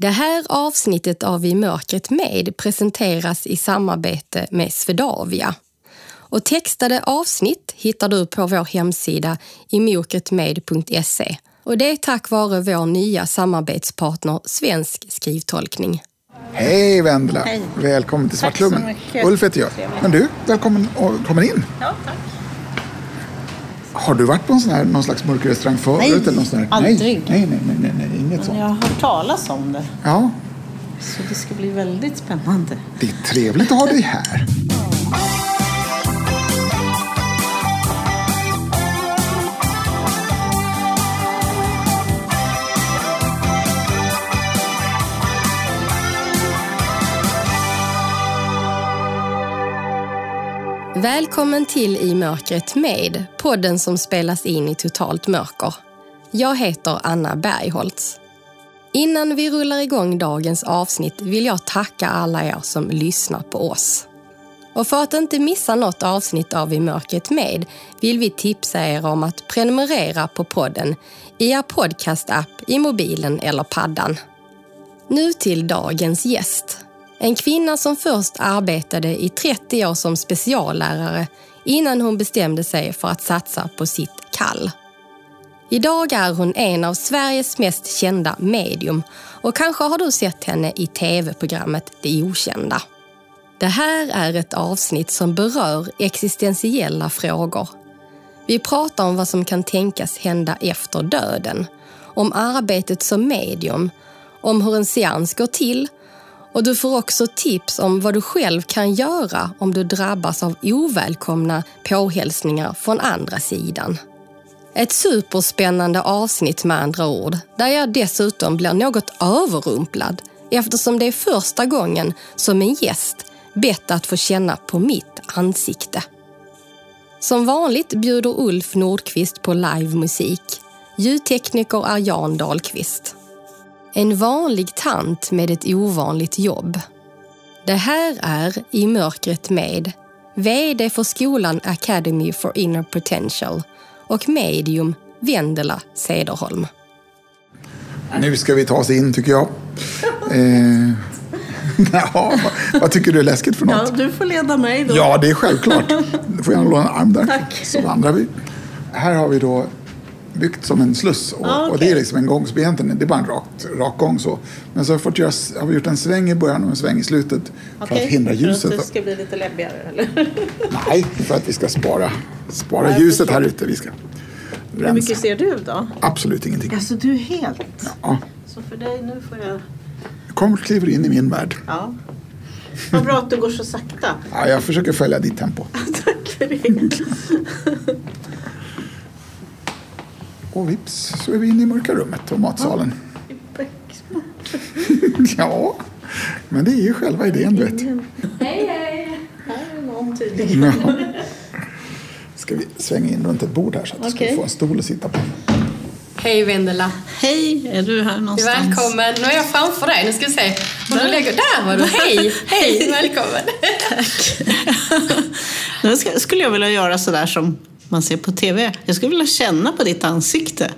Det här avsnittet av I mörkret med presenteras i samarbete med Svedavia. Och textade avsnitt hittar du på vår hemsida imokretmed.se. Och det är tack vare vår nya samarbetspartner Svensk skrivtolkning. Hej Vendela! Hej. Välkommen till Tack så Svartklubben. mycket. Ulf heter jag. Men du, välkommen och, kommer in. Ja, tack. Har du varit på en sån här, någon slags mörk restaurang förut? Nej, eller någon sån här? aldrig. Nej, nej, nej, nej, nej, nej inget Men sånt. jag har hört talas om det, Ja, så det ska bli väldigt spännande. det är trevligt att ha dig här. Välkommen till I mörkret med, podden som spelas in i totalt mörker. Jag heter Anna Bergholtz. Innan vi rullar igång dagens avsnitt vill jag tacka alla er som lyssnar på oss. Och för att inte missa något avsnitt av I mörkret med vill vi tipsa er om att prenumerera på podden i er podcastapp i mobilen eller paddan. Nu till dagens gäst. En kvinna som först arbetade i 30 år som speciallärare innan hon bestämde sig för att satsa på sitt kall. Idag är hon en av Sveriges mest kända medium och kanske har du sett henne i tv-programmet Det Okända. Det här är ett avsnitt som berör existentiella frågor. Vi pratar om vad som kan tänkas hända efter döden, om arbetet som medium, om hur en seans går till och du får också tips om vad du själv kan göra om du drabbas av ovälkomna påhälsningar från andra sidan. Ett superspännande avsnitt med andra ord, där jag dessutom blir något överrumplad eftersom det är första gången som en gäst bett att få känna på mitt ansikte. Som vanligt bjuder Ulf Nordqvist på livemusik. Ljudtekniker är Jan Dahlqvist. En vanlig tant med ett ovanligt jobb. Det här är I mörkret med VD för skolan Academy for Inner Potential och medium Vendela Cederholm. Nu ska vi ta oss in tycker jag. Eh, ja, vad, tycker du är läskigt för Ja, något? du får leda mig då. Ja, det är självklart. Du får gärna låna en arm där. Tack. Så vandrar vi. Här har vi då byggt som en sluss. Och, Ah, och det är liksom en gång, så egentligen, det är bara en rak, rak gång så. Men så har vi, fått göra, har vi gjort en sväng i början och en sväng i slutet. För Okej, att hindra För ljuset. att det ska bli lite läbbigare, eller? Nej, för att vi ska spara, spara ljuset här ute. Vi ska Hur rensa. mycket ser du då? Absolut ingenting. Alltså, du är helt... Ja, Så för dig, nu får jag... kom och kliver in i min värld. Ja. Vad bra att du går så sakta. Ja, jag försöker följa ditt tempo. Tack för det. Och vips så är vi inne i mörka rummet och matsalen. Ja, men det är ju själva idén du vet. Hej, hej! Här är någon tydligen. Ja. Ska vi svänga in runt ett bord här så att du ska Okej. få en stol att sitta på. Hej Vendela! Hej, är du här någonstans? Välkommen! Nu är jag framför dig. Nu ska vi se. Om du lägger... Där var du! Hej! Hej! Välkommen! Nu ska- skulle jag vilja göra sådär som man ser på TV. Jag skulle vilja känna på ditt ansikte.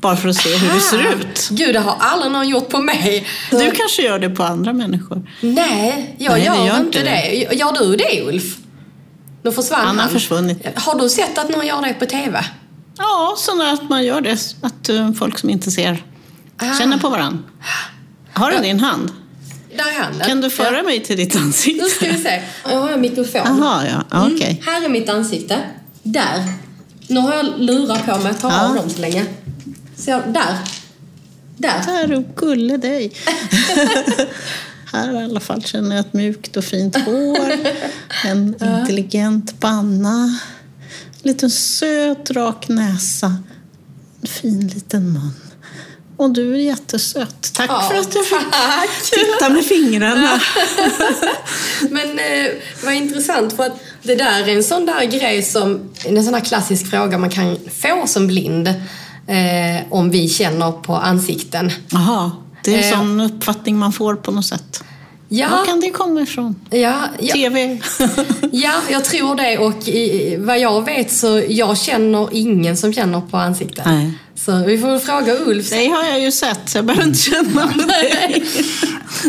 Bara för att se hur det ser ut. Gud, det har aldrig någon gjort på mig. Du kanske gör det på andra människor. Nej, jag Nej, det gör, gör inte inte det. Gör du det, Ulf? Nu försvann Han har försvunnit. Har du sett att någon gör det på TV? Ja, sådana att man gör det. Att eh, folk som inte ser Ah. känner på varandra. Har du din hand? Där är handen. Kan du föra Ja. mig till ditt Nu ansikte? ska vi se. Jag har en mikrofon. Jaha, ja. ja Okej. Mm, här är mitt ansikte. Där. Nu har jag lurar på mig. Jag tar Ja. av dem så länge. Så, där. Där. Där, och gulle dig. Här i alla fall känner jag ett mjukt och fint hår. En intelligent panna. En liten söt, rak näsa. En fin liten mun. Och du är jättesöt. Tack Ja, för att du fick tack. titta med fingrarna. Men eh, vad intressant för att det där är en sån där grej som, en sån där klassisk fråga man kan få som blind. Eh, om vi känner på ansikten. Jaha, det är en Eh. sån uppfattning man får på något sätt. Ja, Var kan det komma ifrån? ja, ja, TV? ja, jag tror det och i, vad jag vet så jag känner ingen som känner på ansikten. Nej. Så vi får fråga Ulf. Det har jag ju sett, så jag behöver inte känna på det.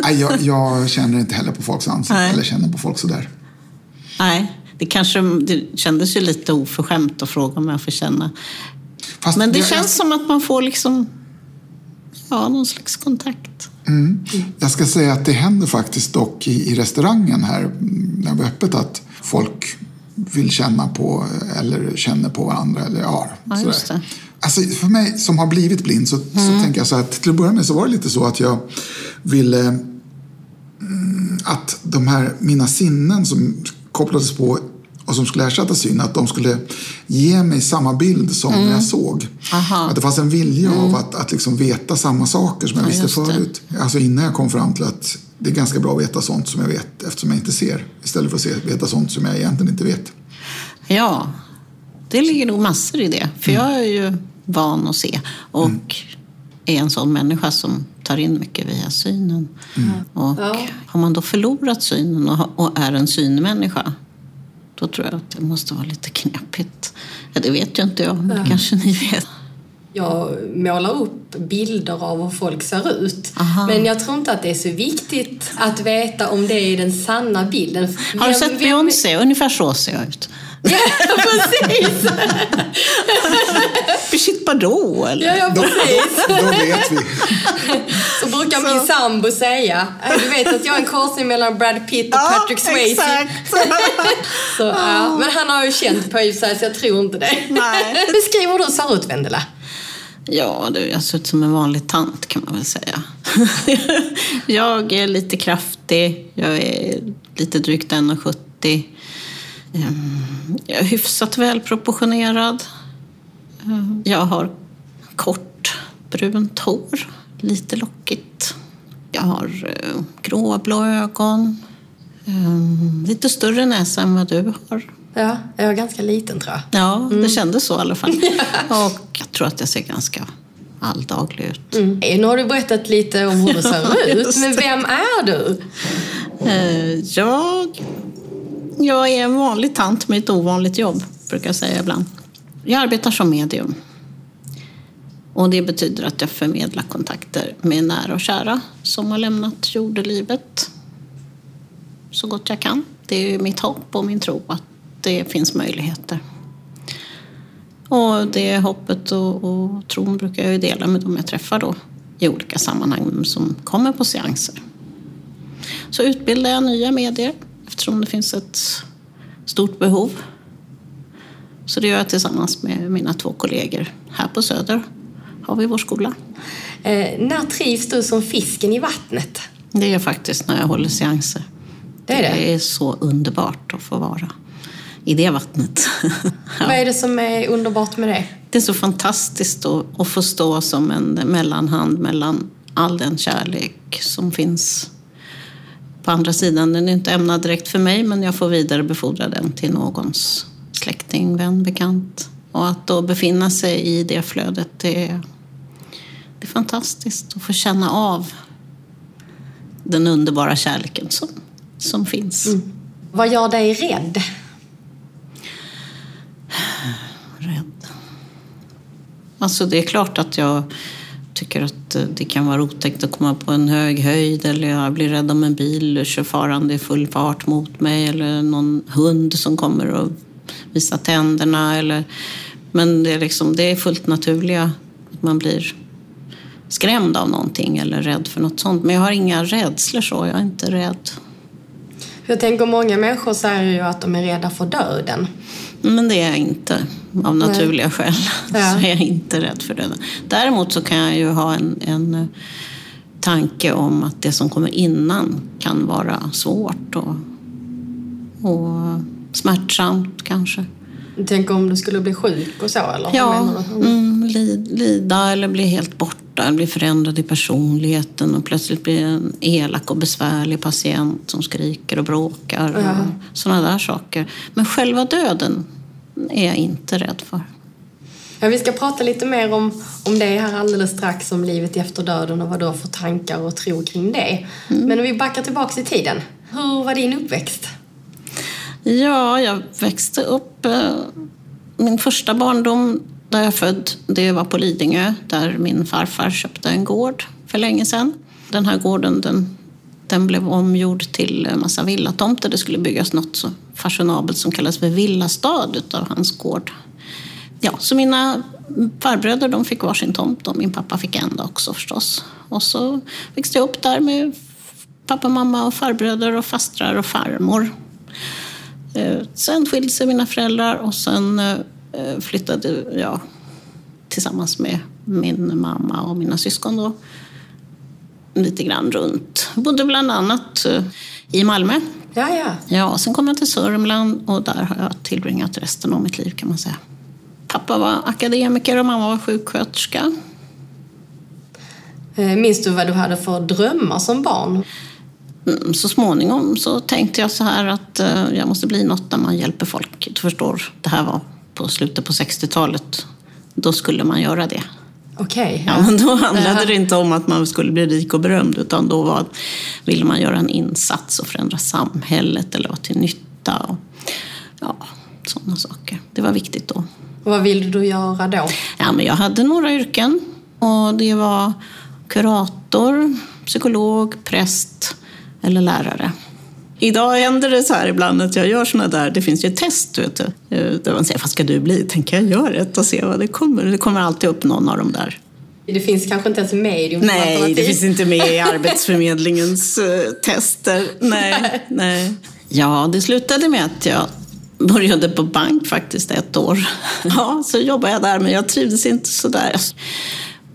Nej, jag, jag känner inte heller på folks ansikte Nej. eller känner på folk sådär. Nej, det kanske det kändes ju lite oförskämt att fråga om jag får känna. Fast Men det jag, känns som att man får liksom, ja, någon slags kontakt. Jag ska säga att det händer faktiskt dock i, i restaurangen här mm, när det var öppet att folk vill känna på eller känner på varandra. Eller, ja, Ja, just det. Alltså, för mig som har blivit blind så, så tänker jag så att till att börja med så var det lite så att jag ville mm, att de här mina sinnen som kopplades på och som skulle ersätta syn, att de skulle ge mig samma bild som jag såg. Aha. Att det fanns en vilja av att, att liksom veta samma saker som jag Ja, visste just det. förut. Alltså innan jag kom fram till att det är ganska bra att veta sånt som jag vet eftersom jag inte ser. Istället för att se, veta sånt som jag egentligen inte vet. Ja, det ligger nog massor i det. För jag är ju van att se och är en sån människa som tar in mycket via synen. Och har man då förlorat synen och, är en synmänniska då tror jag att det måste vara lite knepigt. Ja, det vet ju inte jag, men det kanske ni vet. Jag målar upp bilder av hur folk ser ut. Aha. Men jag tror inte att det är så viktigt att veta om det är den sanna bilden. Har du sett Beyoncé? Ungefär så ser jag ut. Ja, precis! Brigitte Bardot eller? Ja, ja, precis. Då vet vi. Så brukar min sambo säga. "Äh, Du vet att jag är en korsning mellan Brad Pitt och Patrick Swayze. exakt. Så, ja. Men han har ju känt på sig så jag tror inte det. Nej. Beskriv hur du ser ut, Vendela. Ja, du, jag ser ut som en vanlig tant kan man väl säga. jag är lite kraftig, jag är lite drygt 1,70. Ehm, Jag är hyfsat välproportionerad. Ehm, Jag har kort brunt hår, lite lockigt. Jag har eh, gråblå ögon. Ehm, Lite större näsa än vad du har. Ja, jag är ganska liten tror jag. Ja, det kändes så i alla fall. Och jag tror att jag ser ganska alldaglig ut. Mm. Nu har du berättat lite om hur du ser ut, men vem är du? Eh, jag, jag är en vanlig tant med ett ovanligt jobb, brukar jag säga ibland. Jag arbetar som medium. Och det betyder att jag förmedlar kontakter med nära och kära som har lämnat jordelivet så gott jag kan. Det är mitt hopp och min tro att det finns möjligheter. Och det hoppet och, och tron brukar jag ju dela med dem jag träffar då i olika sammanhang som kommer på seanser. Så utbildar jag nya medier eftersom det finns ett stort behov. Så det gör jag tillsammans med mina två kollegor här på Söder. Har vi vår skola. Eh, när trivs du som fisken i vattnet? Det är faktiskt när jag håller seanser. Det är det? Det är så underbart att få vara i det vattnet. Vad är det som är underbart med det? Det är så fantastiskt att, att få stå som en mellanhand mellan all den kärlek som finns på andra sidan. Den är inte ämnad direkt för mig, men jag får vidarebefordra den till någons släkting, vän, bekant. Och att då befinna sig i det flödet, det är, det är fantastiskt att få känna av den underbara kärleken som, som finns. Vad gör dig rädd? rädd. Alltså det är klart att jag tycker att eh, det kan vara otäckt att komma på en hög höjd eller jag blir rädd om en bil kör farande i full fart mot mig eller någon hund som kommer och visar tänderna. Eller... Men det är, liksom, det är fullt naturliga att man blir skrämd av någonting eller rädd för något sånt. Men jag har inga rädslor så, jag är inte rädd. Jag tänker många människor säger ju att de är rädda för döden. Men det är jag inte, av naturliga skäl. Ja. Så är jag inte rädd för döden. Däremot så kan jag ju ha en, en eh, tanke om att det som kommer innan kan vara svårt och, och smärtsamt kanske. Tänker om du skulle bli sjuk och så, eller? Ja, mm, li, lida eller bli helt borta, bli förändrad i personligheten och plötsligt bli en elak och besvärlig patient som skriker och bråkar. Ja. Och sådana där saker. Men själva döden är jag inte rädd för. Ja, vi ska prata lite mer om, om det här alldeles strax, om livet efter döden och vad du har för tankar och tro kring det. Men om vi backar tillbaka i tiden. Hur var din uppväxt? Ja, jag växte upp... Eh, min första barndom där jag född, det var på Lidingö där min farfar köpte en gård för länge sedan. Den här gården den den blev omgjord till en massa villatomter. Det skulle byggas något så fashionabelt som kallas för villastad utav hans gård. Ja, så mina farbröder de fick varsin tomt och min pappa fick en också förstås. Och så växte jag upp där med pappa, mamma och farbröder och fastrar och farmor. Eh, sen skilde sig mina föräldrar och sen eh, flyttade jag tillsammans med min mamma och mina syskon då, lite grann runt. Bodde bland annat eh, i Malmö. Ja, ja. Ja, sen kom jag till Sörmland och där har jag tillbringat resten av mitt liv kan man säga. Pappa var akademiker och mamma var sjuksköterska. Minns du vad du hade för drömmar som barn? Mm, så småningom så tänkte jag så här att eh, jag måste bli något där man hjälper folk. Du förstår, det här var på slutet på 60-talet. Då skulle man göra det. Okej. Okay, ja. ja. men då handlade ja. det inte om att man skulle bli rik och berömd utan då var, ville man göra en insats och förändra samhället eller vara till nytta. Och, ja, sådana saker. Det var viktigt då. Och vad ville du göra då? Ja, men jag hade några yrken och det var kurator, psykolog, präst eller lärare. Idag händer det så här ibland att jag gör såna där, det finns ju test vet du, eh, där man säger vad ska du bli? Tänker jag göra ett och se vad det kommer. Det kommer alltid upp någon av de där. Det finns kanske inte ens medium Nej, det finns inte med i Arbetsförmedlingens uh, tester. Nej, nej. Ja, det slutade med att jag började på bank faktiskt ett år. Ja, så jobbade jag där men jag trivdes inte så där.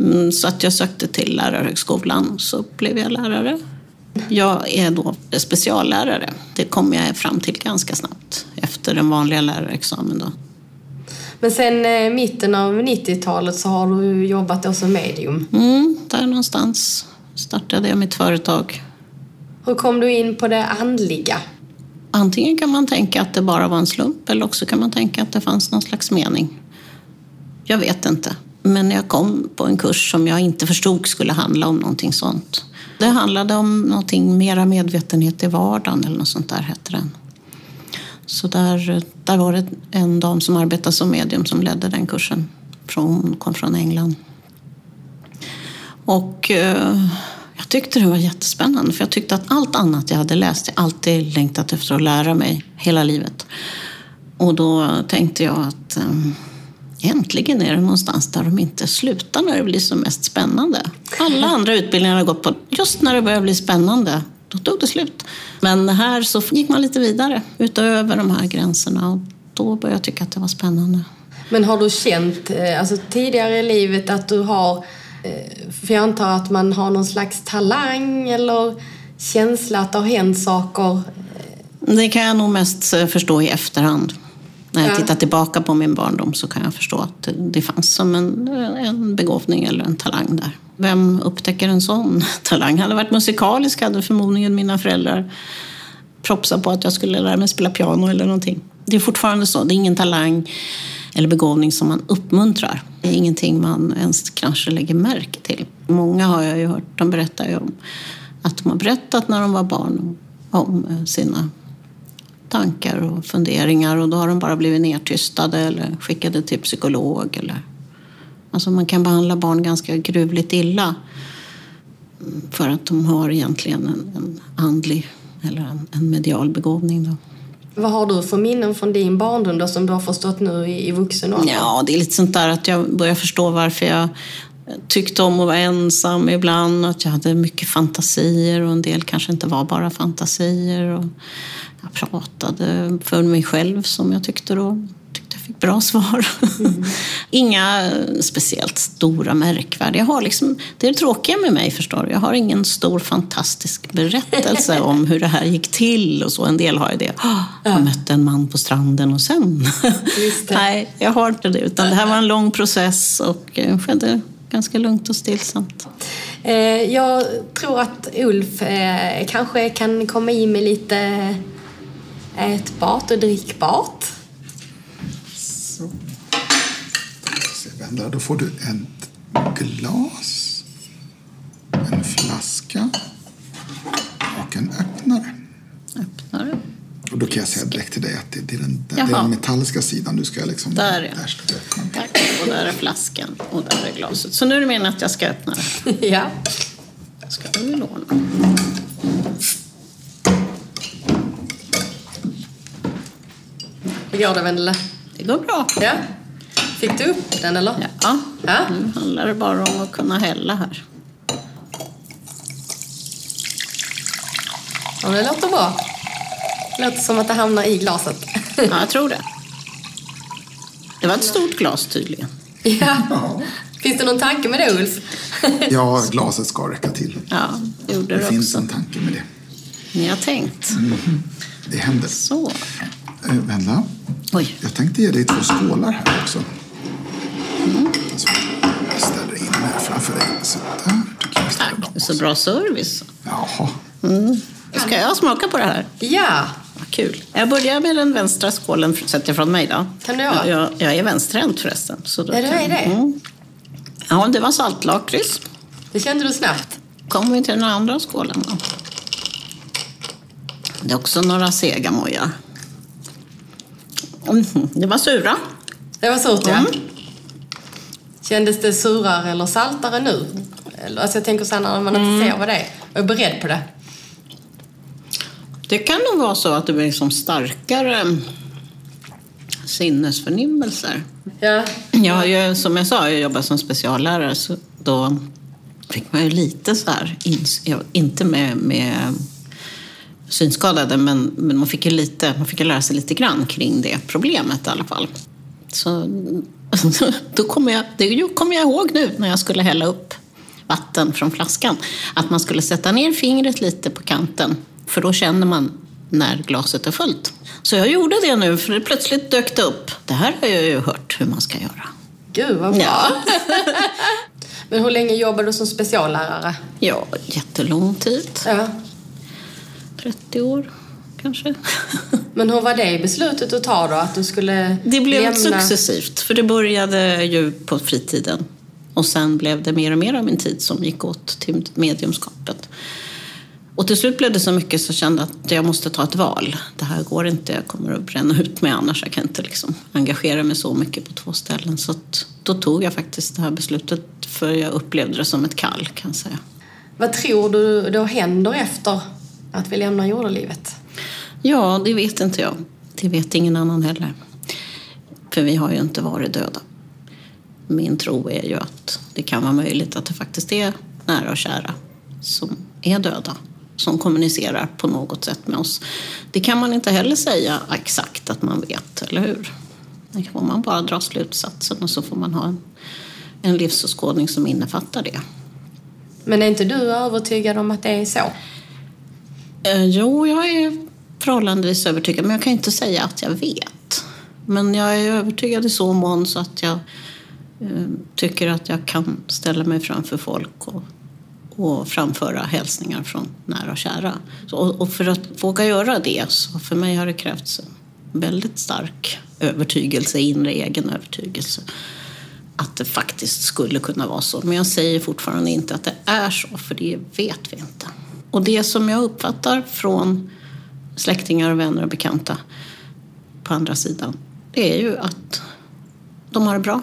Mm, så att jag sökte till lärarhögskolan så blev jag lärare. Jag är då speciallärare. Det kom jag fram till ganska snabbt efter den vanliga lärarexamen. Då. Men sen eh, mitten av 90-talet så har du jobbat som medium? Mm, där någonstans startade jag mitt företag. Hur kom du in på det andliga? Antingen kan man tänka att det bara var en slump eller också kan man tänka att det fanns någon slags mening. Jag vet inte. Men jag kom på en kurs som jag inte förstod skulle handla om någonting sånt. Det handlade om någonting mera medvetenhet i vardagen eller något sånt där hette den. Så där, där var det en dam som arbetade som medium som ledde den kursen. Hon kom från England. Och eh, jag tyckte det var jättespännande för jag tyckte att allt annat jag hade läst, jag alltid längtat efter att lära mig hela livet. Och då tänkte jag att eh, Äntligen är det någonstans där de inte slutar när det blir som mest spännande. Alla andra utbildningar har gått på, just när det börjar bli spännande, då tog det slut. Men här så gick man lite vidare, utöver de här gränserna och då började jag tycka att det var spännande. Men har du känt eh, alltså, tidigare i livet att du har, eh, för jag antar att man har någon slags talang eller känsla att det har hänt saker? Det kan jag nog mest eh, förstå i efterhand. När jag ja. tittar tillbaka på min barndom så kan jag förstå att det fanns som en, en begåvning eller en talang där. Vem upptäcker en sån talang? Hade jag varit musikalisk hade förmodligen mina föräldrar propsat på att jag skulle lära mig spela piano eller någonting. Det är fortfarande så, det är ingen talang eller begåvning som man uppmuntrar. Det är ingenting man ens kanske lägger märke till. Många har jag ju hört, de berättar ju om att de har berättat när de var barn om sina tankar och funderingar och då har de bara blivit nedtystade eller skickade till psykolog. Eller... Alltså man kan behandla barn ganska gruvligt illa för att de har egentligen en, en andlig eller en, en medial begåvning. Då. Vad har du för minnen från din barndom då, som du har förstått nu i, i vuxen ålder? Ja, det är lite sånt där att jag börjar förstå varför jag tyckte om att vara ensam ibland, att jag hade mycket fantasier och en del kanske inte var bara fantasier. Och jag pratade för mig själv som jag tyckte då. Tyckte jag fick bra svar. Mm. Inga speciellt stora märkvärdiga. Jag har liksom, det är det tråkiga med mig förstår du. Jag har ingen stor fantastisk berättelse om hur det här gick till och så. En del har ju det. Oh, jag mötte en man på stranden och sen. Nej, jag har inte det. Utan det här var en lång process och eh, skedde ganska lugnt och stillsamt. Eh, jag tror att Ulf eh, kanske kan komma in med lite ätbart och drickbart. Så. Då får du ett glas, en flaska och en öppnare. Öppnare. Och då kan jag säga direkt till dig att det är den, det är den metalliska sidan du ska liksom... Där, ja. Där ska du öppna. Tack och där är flaskan och där är glaset. Så nu är det meningen att jag ska öppna det. Ja. Jag ska väl låna. Hur går det, Vendela? Det går bra. Ja. Fick du upp den, eller? Ja. ja. Nu handlar det bara om att kunna hälla här. Ja, det låter bra. Det låter som att det hamnar i glaset. Ja, jag tror det. Det var ett stort glas tydligen. ja. Ja. Finns det någon tanke med det Ulf? ja, glaset ska räcka till. Ja, det gjorde Det det finns också. en tanke med det. Ni har tänkt. Det händer. Så. Eh, Vendela, Oj. jag tänkte ge dig två skålar här också. Så jag ställer in här framför dig. Så där Tack. dem Det är så bra service. Jaha. Ska jag smaka på det här? Ja. Kul. Jag börjar med den vänstra skålen sett ifrån mig då. Kan du göra? Jag, jag, jag är vänsterhänt förresten. Så då Ja, du kan- är det. Mm. Ja, det var saltlakrits. Det kände du snabbt. Kommer vi till den andra skålen då. Det är också några sega mojar. Mhm, Det var sura. Det var surt ja. Mm. Kändes det surare eller saltare nu? Alltså jag tänker så här när man inte ser vad det är och är beredd på det. Det kan nog vara så att det blir liksom starkare mm, sinnesförnimmelser. Ja. Jag har ju, som jag sa, jag jobbar som speciallärare så då fick man ju lite så här, inte med, med synskadade, men, men man fick ju lite, man fick ju lära sig lite grann kring det problemet i alla fall. Så då kommer jag, det kommer jag ihåg nu när jag skulle hälla upp vatten från flaskan, att man skulle sätta ner fingret lite på kanten, för då känner man när glaset är fullt. Så jag gjorde det nu, för det plötsligt dök det upp. Det här har jag ju hört hur man ska göra. Gud vad bra. Ja. Men hur länge jobbade du som speciallärare? Ja, jättelång tid. Ja. 30 år kanske. Men hur var det beslutet att ta då? Att du skulle Det blev lämna... successivt, för det började ju på fritiden. Och sen blev det mer och mer av min tid som gick åt till mediumskapet. Och till slut blev det så mycket så jag kände att jag måste ta ett val. Det här går inte, jag kommer att bränna ut mig annars. Jag kan inte liksom engagera mig så mycket på två ställen. Så då tog jag faktiskt det här beslutet för jag upplevde det som ett kall kan jag säga. Vad tror du då händer efter att vi lämnar jordelivet? Ja, det vet inte jag. Det vet ingen annan heller. För vi har ju inte varit döda. Min tro är ju att det kan vara möjligt att det faktiskt är nära och kära som är döda, som kommunicerar på något sätt med oss. Det kan man inte heller säga exakt att man vet, eller hur? Det får man bara dra slutsatsen och så får man ha en, en livsåskådning som innefattar det. Men är inte du övertygad om att det är så? Eh, jo, jag är förhållandevis övertygad, men jag kan inte säga att jag vet. Men jag är övertygad i så mån så att jag eh, tycker att jag kan ställa mig framför folk och, och framföra hälsningar från nära och kära. Så, och, för att våga göra det, så för mig har det krävts en väldigt stark övertygelse, inre egen övertygelse att det faktiskt skulle kunna vara så. Men jag säger fortfarande inte att det är så, för det vet vi inte. Och det som jag uppfattar från släktingar, vänner och bekanta på andra sidan, det är ju att de har det bra.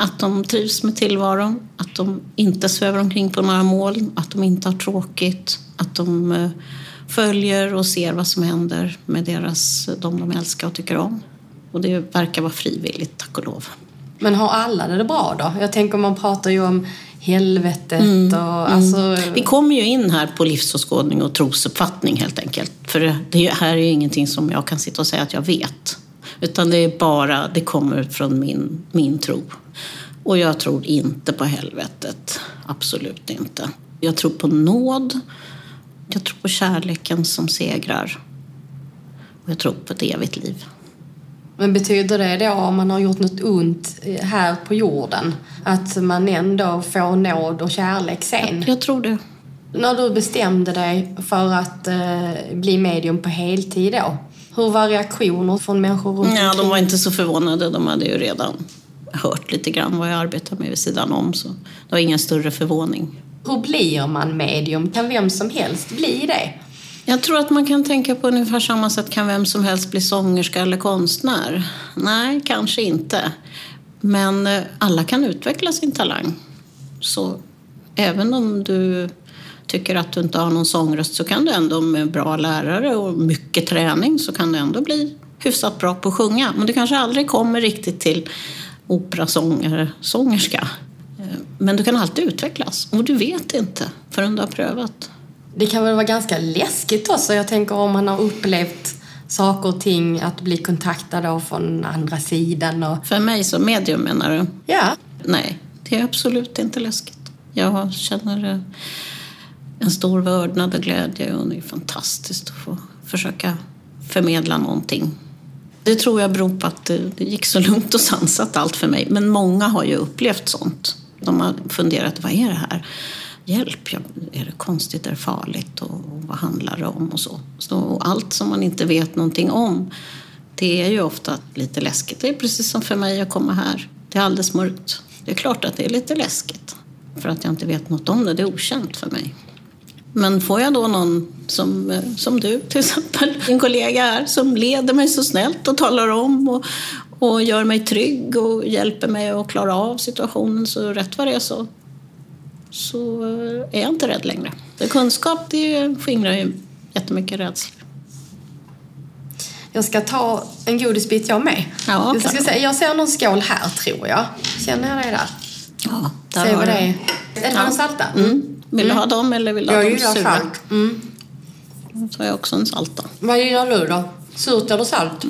Att de trivs med tillvaron, att de inte svävar omkring på några moln, att de inte har tråkigt, att de eh, följer och ser vad som händer med deras, de de älskar och tycker om. Och det verkar vara frivilligt, tack och lov. Men har alla det bra då? Jag tänker man pratar ju om helvetet och alltså... Vi kommer ju in här på livsåskådning och trosuppfattning helt enkelt. För det här är ju ingenting som jag kan sitta och säga att jag vet. Utan det är bara, det kommer från min, min tro. Och jag tror inte på helvetet. Absolut inte. Jag tror på nåd. Jag tror på kärleken som segrar. Och jag tror på ett evigt liv. Men betyder det då om man har gjort något ont här på jorden att man ändå får nåd och kärlek sen? Jag tror det. När du bestämde dig för att eh, bli medium på heltid då, hur var reaktioner från människor runt Ja, de omkring? var inte så förvånade. De hade ju redan hört lite grann vad jag arbetar med vid sidan om. Så det var ingen större förvåning. Hur blir man medium? Kan vem som helst bli det? Jag tror att man kan tänka på ungefär samma sätt. Kan vem som helst bli sångerska eller konstnär? Nej, kanske inte. Men eh, alla kan utveckla sin talang. Så även om du tycker att du inte har någon sångröst så kan du ändå med bra lärare och mycket träning så kan du ändå bli hyfsat bra på att sjunga. Men du kanske aldrig kommer riktigt till operasångare, sångerska. Eh, Men du kan alltid utvecklas och du vet inte förrän du har prövat. Det kan väl vara ganska läskigt också. Jag tänker om man har upplevt saker och ting, att bli kontaktad av från andra sidan och... För mig som medium menar du? Ja. Nej, det är absolut inte läskigt. Jag känner eh, en stor vördnad och glädje och det är fantastiskt att få försöka förmedla någonting. Det tror jag beror på att det gick så lugnt och sansat allt för mig. Men många har ju upplevt sånt. De har funderat, vad är det här? Hjälp, är det konstigt, är det farligt och, och vad handlar det om och så. så. Och allt som man inte vet någonting om, det är ju ofta lite läskigt. Det är precis som för mig att komma här. Det är alldeles mörkt. Det är klart att det är lite läskigt. För att jag inte vet något om det, det är okänt för mig. Men får jag då någon som, som du till exempel, en kollega här, som leder mig så snällt och talar om och, och gör mig trygg och hjälper mig att klara av situationen så rätt vad det är så, så är jag inte rädd längre. För kunskap det skingrar ju jättemycket rädslor. Jag ska ta en godisbit jag med. Ja, jag, ska se, jag ser någon skål här tror jag. Känner jag det där? Ja, där Se vad det är. Är det Ja. salta? Mm. Vill du ha dem eller vill du ha Jag dem gillar sura? salt. Mm. Så har jag också en salta. Vad gillar du då? Surt eller salt?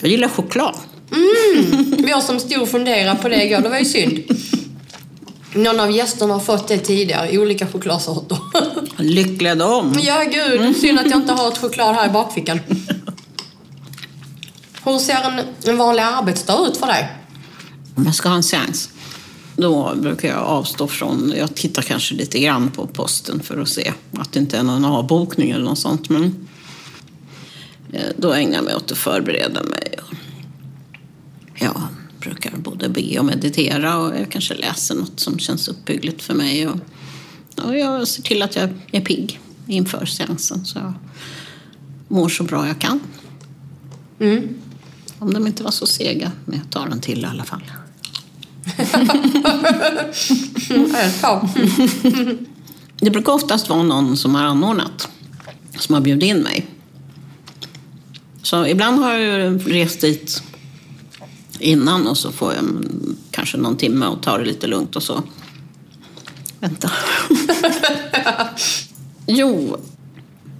Jag gillar choklad. Jag som stod och funderade på det igår, det var ju synd. Någon av gästerna har fått det tidigare, olika chokladsorter. Lyckliga dem. ja, gud. Synd att jag inte har ett choklad här i bakfickan. Hur ser en, en vanlig arbetsdag ut för dig? Om jag ska ha en seans, då brukar jag avstå från... Jag tittar kanske lite grann på posten för att se att det inte är någon avbokning eller något sånt. Men eh, då ägnar jag mig åt att förbereda mig. Jag brukar både be och meditera och jag kanske läser något som känns uppbyggligt för mig. Och, och jag ser till att jag är pigg inför seansen så jag mår så bra jag kan. Om de inte var så sega, men jag tar en till i alla fall. Det brukar oftast vara någon som har anordnat, som har bjudit in mig. Så ibland har jag ju rest dit innan och så får jag kanske någon timme och tar det lite lugnt och så. Vänta. jo,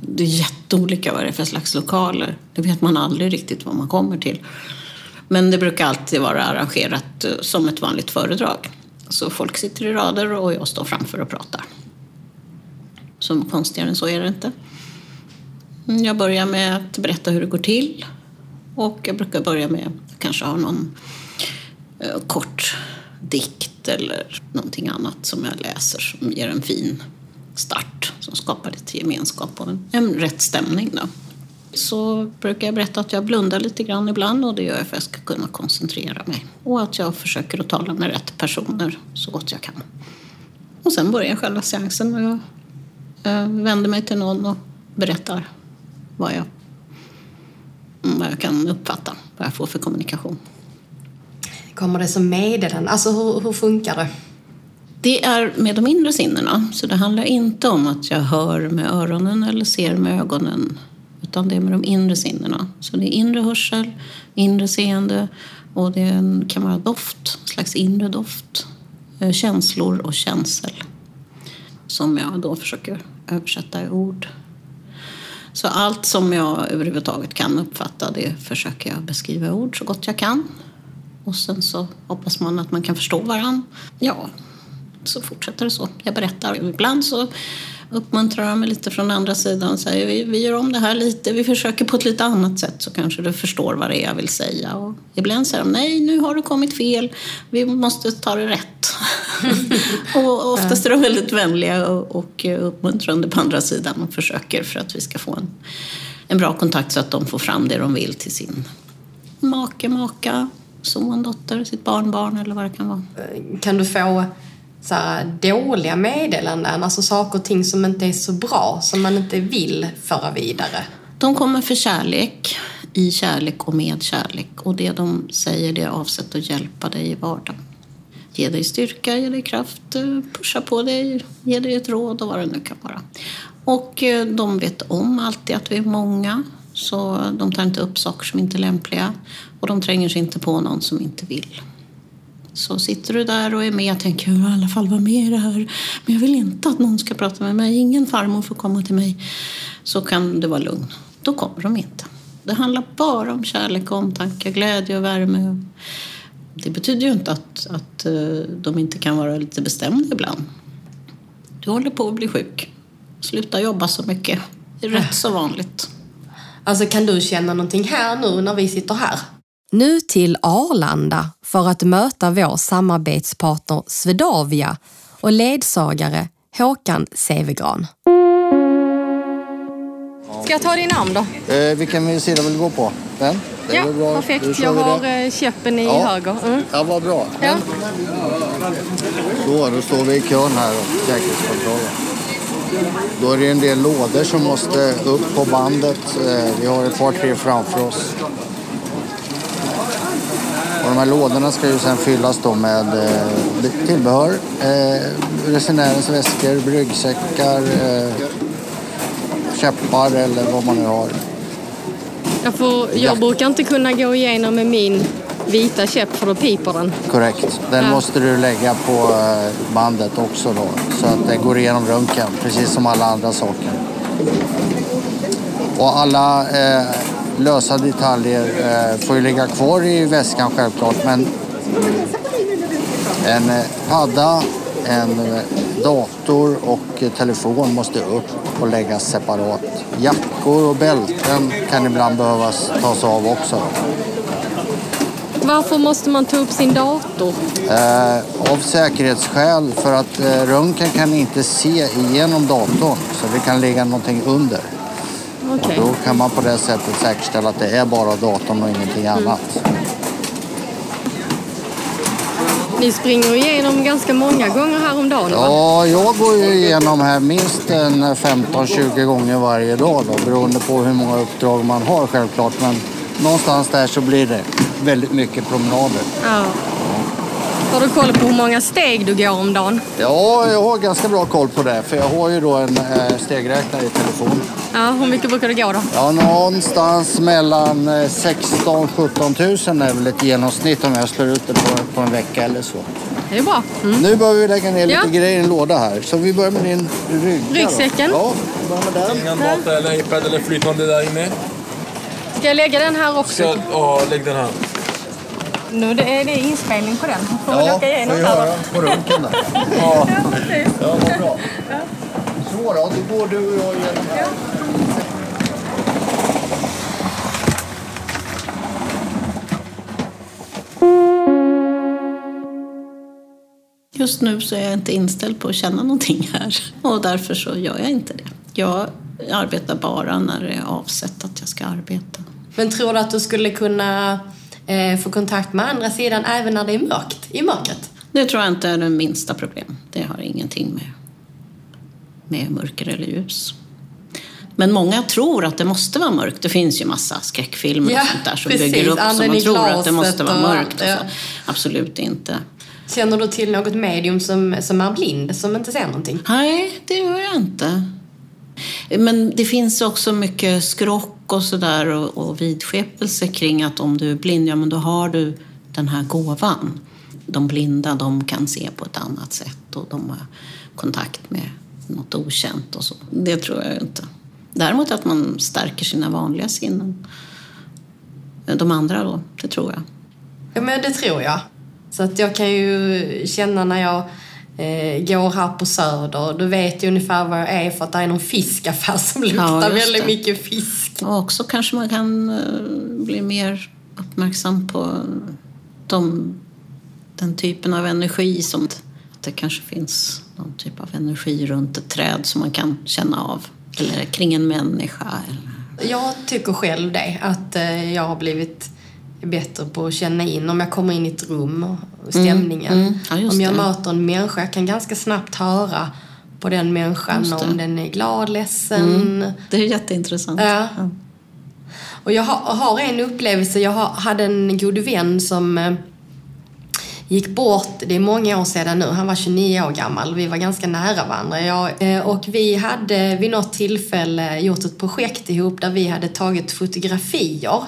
det är jätteolika vad det är för slags lokaler. Det vet man aldrig riktigt vad man kommer till. Men det brukar alltid vara arrangerat eh, som ett vanligt föredrag. Så folk sitter i rader och jag står framför och pratar. Så konstigare än så är det inte. Mm, jag börjar med att berätta hur det går till. Och jag brukar börja med att kanske ha någon eh, kort dikt eller någonting annat som jag läser som ger en fin start. Som skapar lite gemenskap och en, en rätt stämning. Då. Så brukar jag berätta att jag blundar lite grann ibland och det gör jag för att jag ska kunna koncentrera mig. Och att jag försöker att tala med rätt personer så gott jag kan. Och sen börjar själva seansen och jag eh, vänder mig till någon och berättar vad jag, vad jag kan uppfatta, vad jag får för kommunikation. Kommer det som meddelande? Alltså hur, hur funkar det? Det är med de inre sinnena, så det handlar inte om att jag hör med öronen eller ser med ögonen. Utan det är med de inre sinnena. Så det är inre hörsel, inre seende och det kan vara doft, en slags inre doft. Eh, känslor och känsel. Som jag då försöker översätta i ord. Så allt som jag överhuvudtaget kan uppfatta det försöker jag beskriva i ord så gott jag kan. Och sen så hoppas man att man kan förstå varandra. Ja, så fortsätter det så. Jag berättar. Ibland så uppmuntrar de mig lite från andra sidan och säger vi, vi gör om det här lite, vi försöker på ett lite annat sätt så kanske du förstår vad det är jag vill säga. Och ibland säger de nej, nu har du kommit fel, vi måste ta det rätt. och oftast är de väldigt vänliga och, och uppmuntrande på andra sidan och försöker för att vi ska få en, en bra kontakt så att de får fram det de vill till sin make, maka, son, dotter, sitt barnbarn eller vad det kan vara. Kan du få så här, dåliga meddelanden, alltså saker och ting som inte är så bra, som man inte vill föra vidare? De kommer för kärlek, i kärlek och med kärlek. Och det de säger det är avsett att hjälpa dig i vardagen. Ge dig styrka, ge dig kraft, eh, pusha på dig, ge dig ett råd och vad det nu kan vara. Och eh, de vet om alltid att vi är många Så de tar inte upp saker som inte är lämpliga och de tränger sig inte på någon som inte vill. Så sitter du där och är med och tänker jag vill i alla fall vara med i det här. Men jag vill inte att någon ska prata med mig. Ingen farmor får komma till mig. Så kan du vara lugn. Då kommer de inte. Det handlar bara om kärlek, omtanke, glädje och värme. Det betyder ju inte att, att eh, de inte kan vara lite bestämda ibland. Du håller på att bli sjuk. Sluta jobba så mycket. Det är rätt så vanligt. Alltså kan du känna någonting här nu när vi sitter här? Nu till Arlanda för att möta vår samarbetspartner Swedavia och ledsagare Håkan Sevegran. Ska jag ta din namn då? Eh, vilken sida vill du gå på? Den? Det ja, perfekt. Jag har det. eh, käppen i Ja. höger. Mm. Ja, vad bra. Ja. Så, då står vi i kön här och säkerhetskontrollen. Då är det en del lådor som måste upp på bandet. Eh, Vi har ett par, tre framför oss. Och de här lådorna ska ju sen fyllas då med eh, tillbehör. Eh, resenärens väskor, ryggsäckar, eh, käppar eller vad man nu har. Jag, får, jag Ja. brukar inte kunna gå igenom med min vita käpp för då piper den. Korrekt. Den Ja. måste du lägga på bandet också då. Så att det går igenom röntgen, precis som alla andra saker. Och alla eh, lösa detaljer eh, får ju ligga kvar i väskan självklart. Men en eh, padda, en eh, dator och eh, telefon måste upp och läggas separat. Jackor och bälten kan ibland behövas tas av också. Varför måste man ta upp sin dator? Eh, av säkerhetsskäl för att eh, röntgen kan inte se igenom datorn så det kan ligga någonting under. Okej. Då kan man på det sättet säkerställa att det är bara datorn och ingenting annat. Ni springer igenom ganska många gånger här om dagen? Ja, jag går ju igenom här minst en 15-20 gånger varje dag då, beroende på hur många uppdrag man har självklart. Men någonstans där så blir det väldigt mycket promenader. Ja. Har du koll på hur många steg du går om dagen? Ja, jag har ganska bra koll på det för jag har ju då en eh, stegräknare i telefonen. Ja, hur mycket brukar du gå då? Ja, någonstans mellan eh, 16 17 000 är väl ett genomsnitt om jag slår ut det på, på en vecka eller så. Det är bra. Mm. Nu behöver vi lägga ner lite Ja. grejer i en låda här. Så vi börjar med din rygga då. Ryggsäcken. Ja, vi börjar med den. Ingen data eller iPad eller flytande där inne. Ska jag lägga den här också? Så, ja, lägg den här. Nu det är det inspelning på den. Får vi Ja, åka igenom får vi höra på röntgen där. Ja, ja vad bra. Så då, då går du och jag igenom här. Just nu så är jag inte inställd på att känna någonting här och därför så gör jag inte det. Jag arbetar bara när det är avsett att jag ska arbeta. Men tror du att du skulle kunna eh, få kontakt med andra sidan även när det är mörkt? I mörkret? Det tror jag inte är det minsta problem. Det har ingenting med, med mörker eller ljus. Men många tror att det måste vara mörkt. Det finns ju massa skräckfilmer Ja, och sånt där som precis. bygger upp så man tror att det måste vara mörkt. Och ja. Absolut inte. Känner du till något medium som, som är blind, som inte ser någonting? Nej, det gör jag inte. Men det finns också mycket skrock och sådär och, och vidskepelse kring att om du är blind, ja men då har du den här gåvan. De blinda, de kan se på ett annat sätt och de har kontakt med något okänt och så. Det tror jag inte. Däremot att man stärker sina vanliga sinnen. De andra då, det tror jag. Ja, men det tror jag. Så att jag kan ju känna när jag eh, går här på Söder, då vet jag ungefär vad jag är för att det är någon fiskaffär som luktar just väldigt det. myck fisk. Och också kanske man kan eh, bli mer uppmärksam på de, den typen av energi som att det kanske finns någon typ av energi runt ett träd som man kan känna av. Eller kring en människa. Eller... Jag tycker själv det, att eh, jag har blivit bättre på att känna in om jag kommer in i ett rum och stämningen. mm. Ja, just om jag det. möter en människa, jag kan ganska snabbt höra på den människan om den är glad, ledsen. Det är jätteintressant. Ja. Och jag har, har en upplevelse, jag har, hade en god vän som eh, gick bort, det är många år sedan nu, han var 29 år gammal. Vi var ganska nära varandra. Jag, eh, och vi hade vid något tillfälle gjort ett projekt ihop där vi hade tagit fotografier.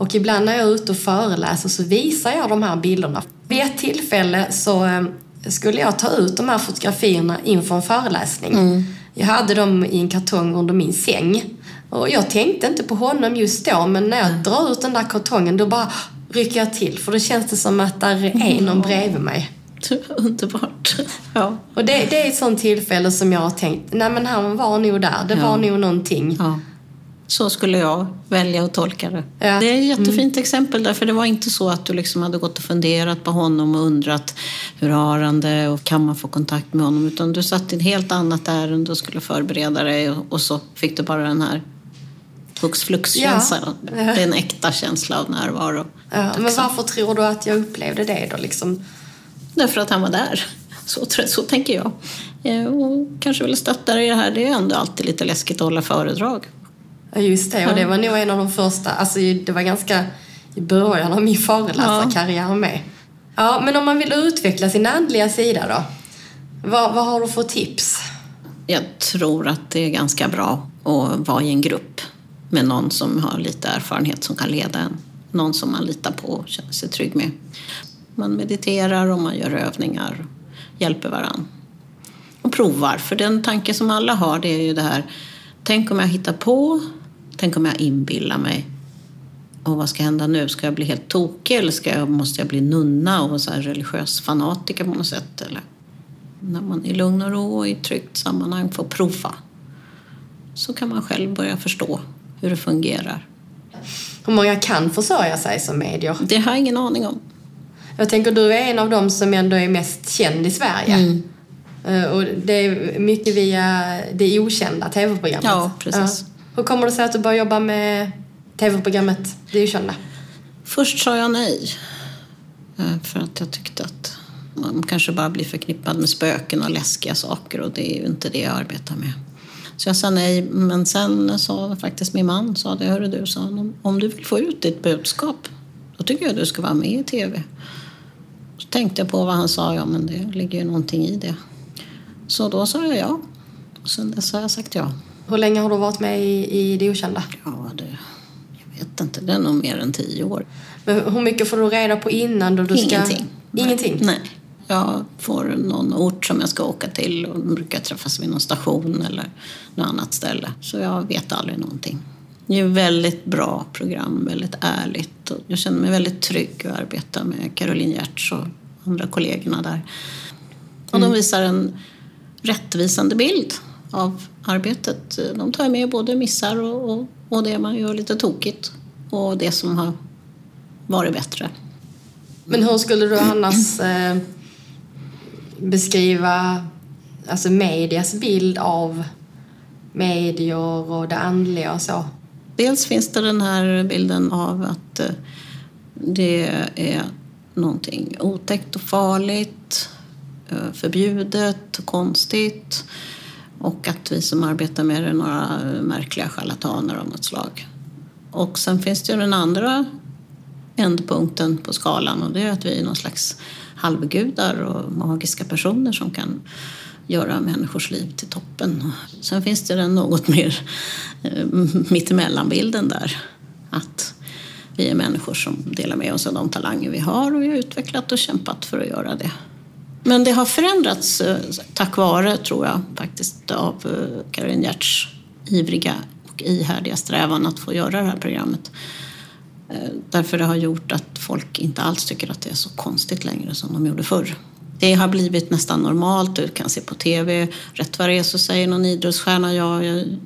Och ibland när jag är ute och föreläser så visar jag de här bilderna. Vid ett tillfälle så eh, skulle jag ta ut de här fotografierna inför en föreläsning. Jag hade dem i en kartong under min säng. Och jag tänkte inte på honom just då, men när jag drar ut den där kartongen då bara rycker jag till. För då känns det som att där är någon bredvid mig. Underbart. Ja. Och det, det är ett sånt tillfälle som jag har tänkt, nej men han var nog där. Det Ja. var nog någonting. ja. Så skulle jag välja att tolka det. Ja. Det är ett jättefint exempel därför det var inte så att du liksom hade gått och funderat på honom och undrat hur har han det och kan man få kontakt med honom? Utan du satt i ett helt annat ärende och skulle förbereda dig och, så fick du bara den här hux flux-känslan. Ja. Det är en äkta känsla av närvaro. Ja, men varför tror du att jag upplevde det då? Liksom? Därför att han var där. Så, så tänker jag. Eh, Och kanske ville stötta dig i det här. Det är ändå alltid lite läskigt att hålla föredrag. Ja, just det. Och det var nog en av de första, alltså det var ganska i början av min föreläsarkarriär med. Ja, men om man vill utveckla sin andliga sida då? Vad, vad har du för tips? Jag tror att det är ganska bra att vara i en grupp med någon som har lite erfarenhet som kan leda en. Någon som man litar på och känner sig trygg med. Man mediterar och man gör övningar, hjälper varann. Och provar, för den tanke som alla har det är ju det här Tänk om jag hittar på, tänk om jag inbillar mig. Och vad ska hända nu? Ska jag bli helt tokig eller ska jag, måste jag bli nunna och så religiös fanatiker på något sätt? Eller? när man i lugn och ro och i ett tryggt sammanhang får prova så kan man själv börja förstå hur det fungerar. Hur många kan försörja sig som medier? Det har jag ingen aning om. Jag tänker du är en av dem som ändå är mest känd i Sverige. Mm. Eh, Och det är mycket via det okända tv-programmet. Ja, precis. Ja. Hur kommer det sig att du började jobba med tv-programmet Det är ju okända? Först sa jag nej. Eh, för att jag tyckte att man kanske bara blir förknippad med spöken och läskiga saker och det är ju inte det jag arbetar med. Så jag sa nej, men sen sa faktiskt min man, sa det, hörru du, sa han, om, om du vill få ut ditt budskap, då tycker jag du ska vara med i TV. Så tänkte jag på vad han sa, ja men det ligger ju någonting i det. Så då sa jag ja. Och sen dess har jag sagt ja. Hur länge har du varit med i, i Det okända? Ja, det, jag vet inte, det är nog mer än tio år. Men hur mycket får du reda på innan då du ska... Ingenting. Ingenting? Nej. Jag får någon ort som jag ska åka till och de brukar träffas vid någon station eller något annat ställe. Så jag vet aldrig någonting. Det är ett väldigt bra program, väldigt ärligt. Jag känner mig väldigt trygg att arbeta med Caroline Giertz och andra kollegorna där. Och de visar en rättvisande bild av arbetet. De tar med både missar och, och, och det man gör lite tokigt och det som har varit bättre. Men hur skulle du annars eh, beskriva alltså medias bild av medier och det andliga och så? Dels finns det den här bilden av att eh, det är någonting otäckt och farligt, eh, förbjudet och konstigt och att vi som arbetar med det är några märkliga charlataner av något slag. Och sen finns det ju den andra ändpunkten på skalan och det är att vi är någon slags halvgudar och magiska personer som kan göra människors liv till toppen. Sen finns det den något mer eh, mittemellanbilden där. Att vi är människor som delar med oss av de talanger vi har och vi har utvecklat och kämpat för att göra det. Men det har förändrats eh, tack vare, tror jag, faktiskt av Karin Caroline Giertz ivriga och ihärdiga strävan att få göra det här programmet. Eh, därför det har gjort att folk inte alls tycker att det är så konstigt längre som de gjorde förr. Det har blivit nästan normalt, du kan se på TV, rätt vad det är så säger någon idrottsstjärna ja,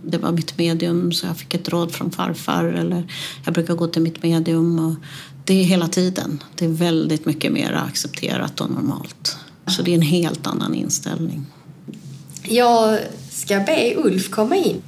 det var mitt medium så jag fick ett råd från farfar eller jag brukar gå till mitt medium. Och det är hela tiden. Det är väldigt mycket mer accepterat och normalt. Så det är en helt annan inställning. Jag ska be Ulf komma in.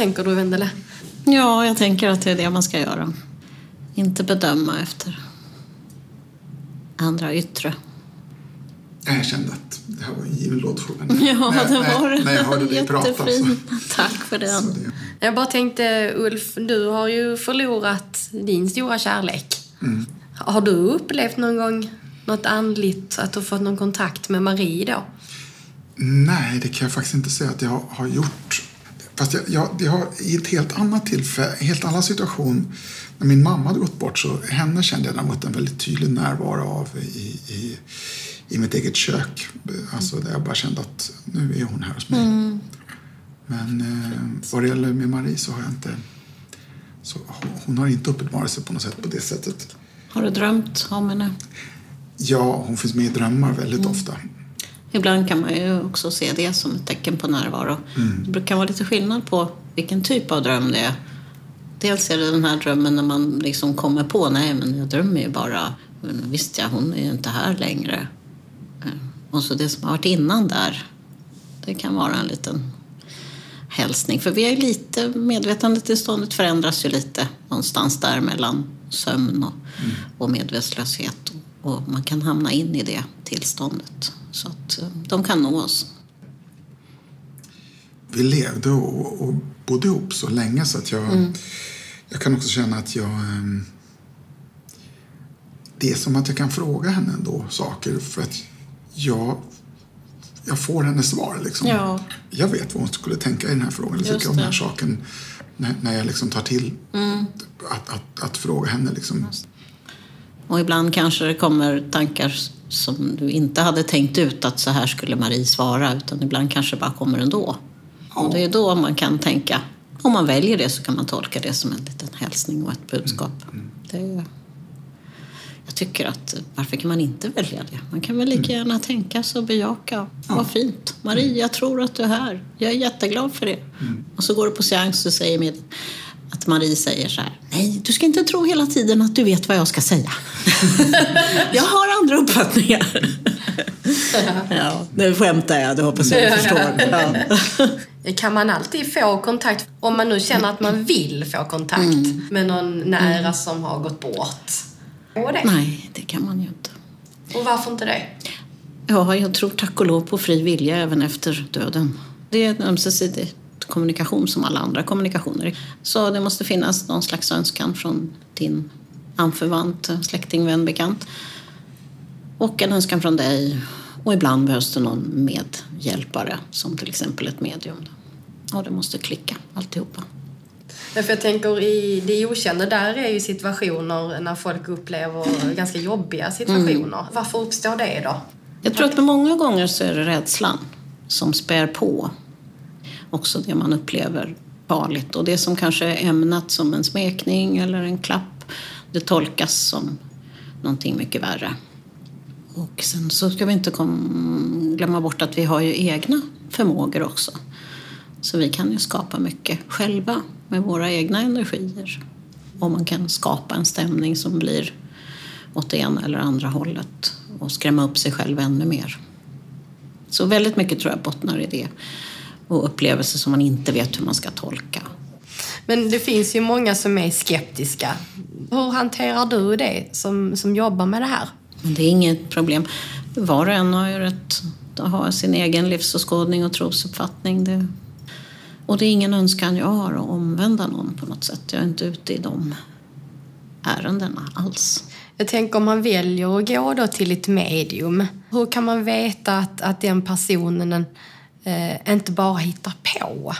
Tänker du, Wendela? Ja, jag tänker att det är det man ska göra. Inte bedöma efter andra yttre. Jag kände att det här var en given låtfråga. Ja, när, det var när, när jag hörde dig prata. Så, Jättefin. Tack för den. det, Jag bara tänkte, Ulf, du har ju förlorat din stora kärlek. Har du upplevt någon gång något andligt, att du fått någon kontakt med Marie då? nej, det kan jag faktiskt inte säga att jag har gjort. Fast jag, jag, det har i ett helt annat tillfälle, helt annan situation. När min mamma hade gått bort så henne kände jag däremot en väldigt tydlig närvaro av i, i, i mitt eget kök. Alltså där jag bara kände att nu är hon här hos mig. Men eh, vad det gäller med Marie så har jag inte... Så hon- har inte uppenbarat sig på något sätt på det sättet. Har du drömt om henne? Ja, hon finns med i drömmar väldigt ofta. Ibland kan man ju också se det som ett tecken på närvaro. Det brukar vara lite skillnad på vilken typ av dröm det är. Dels är det den här drömmen när man liksom kommer på, nej men jag drömmer ju bara. Visst ja, hon är ju inte här längre. Eh, Och så det som har varit innan där, det kan vara en liten hälsning. För vi är lite, medvetandetillståndet förändras ju lite någonstans där mellan sömn och, och medvetslöshet. Och man kan hamna in i det tillståndet. Så att eh, de kan nå oss. vi levde och, och bodde ihop så länge så att jag, jag kan också känna att jag... ehm, Det är som att jag kan fråga henne ändå saker för att jag, jag får hennes svar. Liksom. Ja. Jag vet vad hon skulle tänka i den här frågan. Eller Just tycka om den här saken när, när jag liksom tar till att, att, att fråga henne. Liksom. Och ibland kanske det kommer tankar som du inte hade tänkt ut att så här skulle Marie svara. Utan ibland kanske det bara kommer ändå. Och det är då man kan tänka, om man väljer det så kan man tolka det som en liten hälsning och ett budskap. Det är, jag tycker att varför kan man inte välja det? Man kan väl lika gärna tänka så bejaka. Vad fint. Marie, jag tror att du är här. Jag är jätteglad för det. Och så går du på seans och säger med att Marie säger så här. Nej, du ska inte tro hela tiden att du vet vad jag ska säga. jag har andra uppfattningar. ja, nu skämtar jag. Det hoppas jag du förstår. Ja. Kan man alltid få kontakt, om man nu känner att man vill få kontakt med någon nära som har gått bort? Det. Nej, det kan man ju inte. och varför inte det? Ja, jag tror tack och lov på fri vilja även efter döden. Det är en ömsesidig kommunikation som alla andra kommunikationer. Så det måste finnas någon slags önskan från din anförvant, släkting, vän, bekant. Och en önskan från dig. Och ibland behövs det någon medhjälpare, som till exempel ett medium. Och det måste klicka alltihopa. Ja, för jag tänker i det okända, där är ju situationer när folk upplever ganska jobbiga situationer. Varför uppstår det då? Jag tror att många gånger så är det rädslan som spär på också det man upplever farligt. Och det som kanske är ämnat som en smekning eller en klapp, det tolkas som någonting mycket värre. Och sen så ska vi inte glömma bort att vi har ju egna förmågor också. Så vi kan ju skapa mycket själva med våra egna energier. Och man kan skapa en stämning som blir åt det ena eller andra hållet och skrämma upp sig själv ännu mer. Så väldigt mycket tror jag bottnar i det. Och upplevelser som man inte vet hur man ska tolka. Men det finns ju många som är skeptiska. Hur hanterar du det som, som jobbar med det här? Det är inget problem. Var och en har ju rätt att ha sin egen livsåskådning och trosuppfattning. Det... Och det är ingen önskan jag har att omvända någon på något sätt. Jag är inte ute i de ärendena alls. Jag tänker om man väljer att gå då till ett medium. Hur kan man veta att, att den personen eh, inte bara hittar på?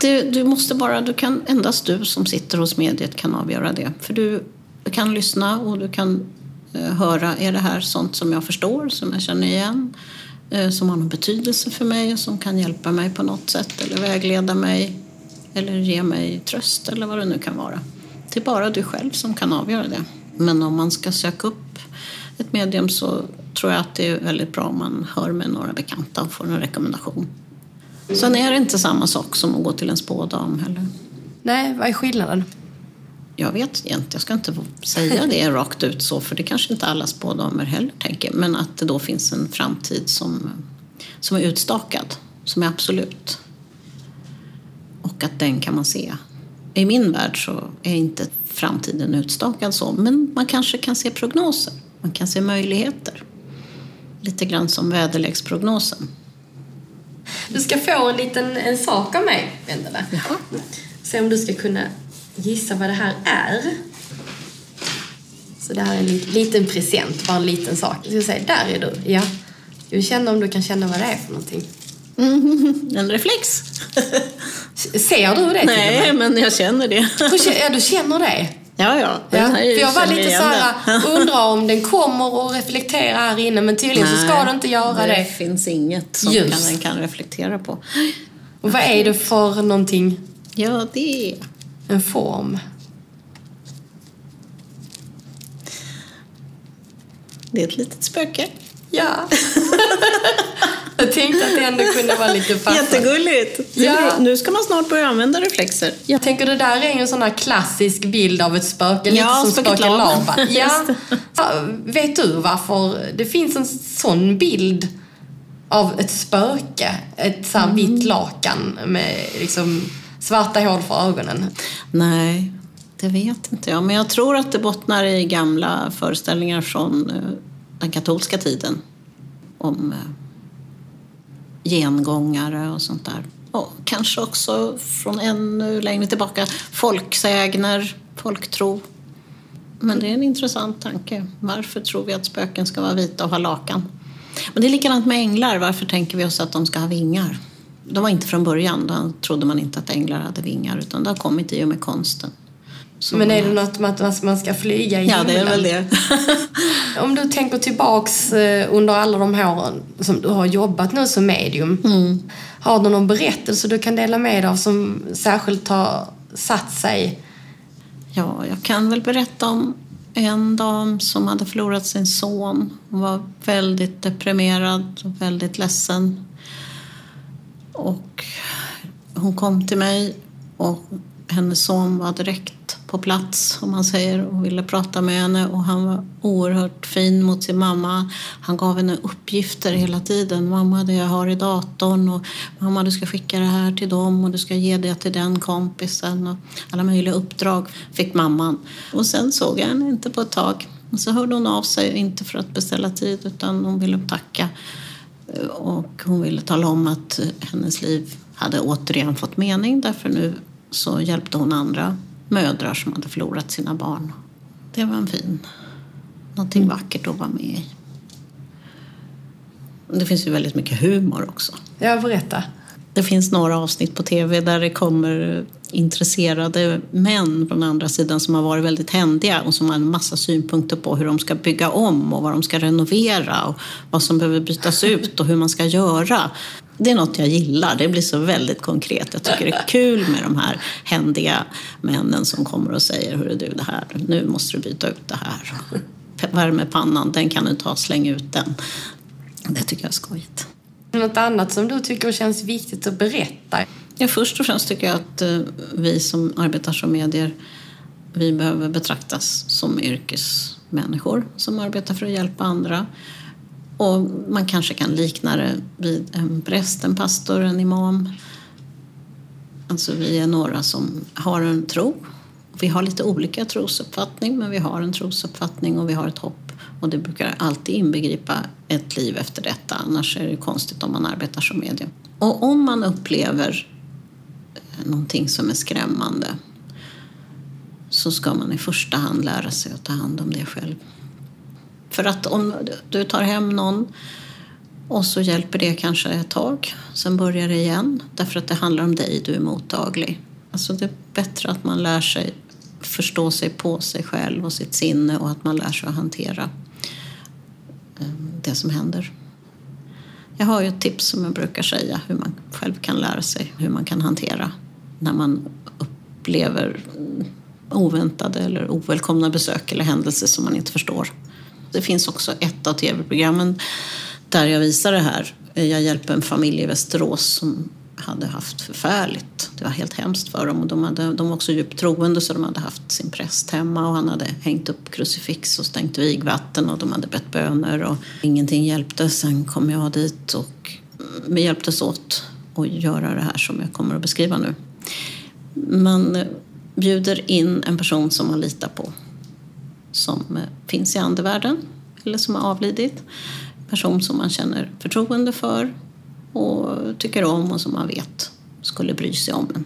Du, du måste bara, du kan, endast du som sitter hos mediet kan avgöra det. För du kan lyssna och du kan eh, höra, är det här sånt som jag förstår, som jag känner igen? Eh, som har någon betydelse för mig och som kan hjälpa mig på något sätt eller vägleda mig eller ge mig tröst eller vad det nu kan vara. Det är bara du själv som kan avgöra det. Men om man ska söka upp ett medium så tror jag att det är väldigt bra om man hör med några bekanta och får en rekommendation. Sen är det inte samma sak som att gå till en spådam heller. Nej, vad är skillnaden? Jag vet inte, jag ska inte säga det rakt ut så, för det kanske inte alla spådamer heller tänker. Men att det då finns en framtid som, som är utstakad, som är absolut. Och att den kan man se. I min värld så är inte framtiden utstakad så, men man kanske kan se prognoser. Man kan se möjligheter. Lite grann som väderleksprognosen. Du ska få en liten en sak av mig, Vendela. Se om du ska kunna gissa vad det här är. Så det här är en li- liten present, bara en liten sak. Jag ska säga, där är du. Ja. Du känner om du kan känna vad det är för någonting. En reflex. Ser du det Nej, men jag känner det. Du Ja, du känner det? Ja, ja. Ja, för jag var lite så här, undrar om den kommer att reflektera här inne, men tydligen så ska Nej, den inte göra det. Det finns inget som Just. kan, den kan reflektera på. Och vad är det för någonting? Ja, det är... En form? Det är ett litet spöke. Ja. jag tänkte att det ändå kunde vara lite passande. Jättegulligt! Ja. Nu ska man snart börja använda reflexer. Jag tänker det där är ju en sån här klassisk bild av ett spöke, lite Ja, som spöket Laban. Ja. Ja, Vet du varför det finns en sån bild av ett spöke? Ett så här Mm. vitt lakan med liksom svarta hål för ögonen. Nej, det vet inte jag. Men jag tror att det bottnar i gamla föreställningar från eh, den katolska tiden. Om eh, gengångare och sånt där. Och kanske också från ännu längre tillbaka, folksägner, folktro. Men det är en intressant tanke. Varför tror vi att spöken ska vara vita och ha lakan? Men det är likadant med änglar. Varför tänker vi oss att de ska ha vingar? De var inte från början. Då trodde man inte att änglar hade vingar. Utan det har kommit i och med konsten. Så- Men är det något med att man ska flyga i Ja, det är väl det. Om du tänker tillbaks eh, under alla de åren som du har jobbat nu som medium. Mm. Har du någon berättelse du kan dela med dig av som särskilt har satt sig? Ja, jag kan väl berätta om en dam som hade förlorat sin son. Hon var väldigt deprimerad och väldigt ledsen. Och hon kom till mig och hennes son var direkt på plats om man säger och ville prata med henne och han var oerhört fin mot sin mamma. Han gav henne uppgifter hela tiden. Mamma, det jag har i datorn och mamma, du ska skicka det här till dem och du ska ge det till den kompisen och alla möjliga uppdrag fick mamman. Och sen såg jag henne inte på ett tag. Och så hörde hon av sig, inte för att beställa tid utan hon ville tacka och hon ville tala om att hennes liv hade återigen fått mening därför nu så hjälpte hon andra mödrar som hade förlorat sina barn. Det var en fin, någonting vackert att vara med i. Det finns ju väldigt mycket humor också. Jag berätta. Det finns några avsnitt på tv där det kommer intresserade män från andra sidan som har varit väldigt händiga och som har en massa synpunkter på hur de ska bygga om och vad de ska renovera och vad som behöver bytas ut och hur man ska göra. Det är något jag gillar. Det blir så väldigt konkret. Jag tycker det är kul med de här händiga männen som kommer och säger Hörru du, det här, nu måste du byta ut det här. Värmepannan, den kan du ta, släng ut den. Det tycker jag är skojigt. Något annat som du tycker känns viktigt att berätta? Ja, först och främst tycker jag att eh, vi som arbetar som medier vi behöver betraktas som yrkesmänniskor som arbetar för att hjälpa andra. Och man kanske kan likna det vid en präst, en pastor, en imam. Alltså vi är några som har en tro. Vi har lite olika trosuppfattning men vi har en trosuppfattning och vi har ett hopp. Och det brukar alltid inbegripa ett liv efter detta, annars är det konstigt om man arbetar som medium. Och om man upplever eh, någonting som är skrämmande så ska man i första hand lära sig att ta hand om det själv. För att om du tar hem någon och så hjälper det kanske ett tag, sen börjar det igen därför att det handlar om dig, du är mottaglig. Alltså det är bättre att man lär sig förstå sig på sig själv och sitt sinne och att man lär sig att hantera ehm, det som händer. Jag har ju ett tips som jag brukar säga hur man själv kan lära sig hur man kan hantera när man upplever oväntade eller ovälkomna besök eller händelser som man inte förstår. Det finns också ett av tv-programmen där jag visar det här. Jag hjälper en familj i Västerås som hade haft förfärligt. Det var helt hemskt för dem. Och de, hade, de var också djupt troende så de hade haft sin präst hemma och han hade hängt upp krucifix och stängt vigvatten och de hade bett böner och ingenting hjälpte. Sen kom jag dit och vi hjälptes åt att göra det här som jag kommer att beskriva nu. Man bjuder in en person som man litar på som eh, finns i andevärlden eller som har avlidit. Person som man känner förtroende för och tycker om och som man vet skulle bry sig om en.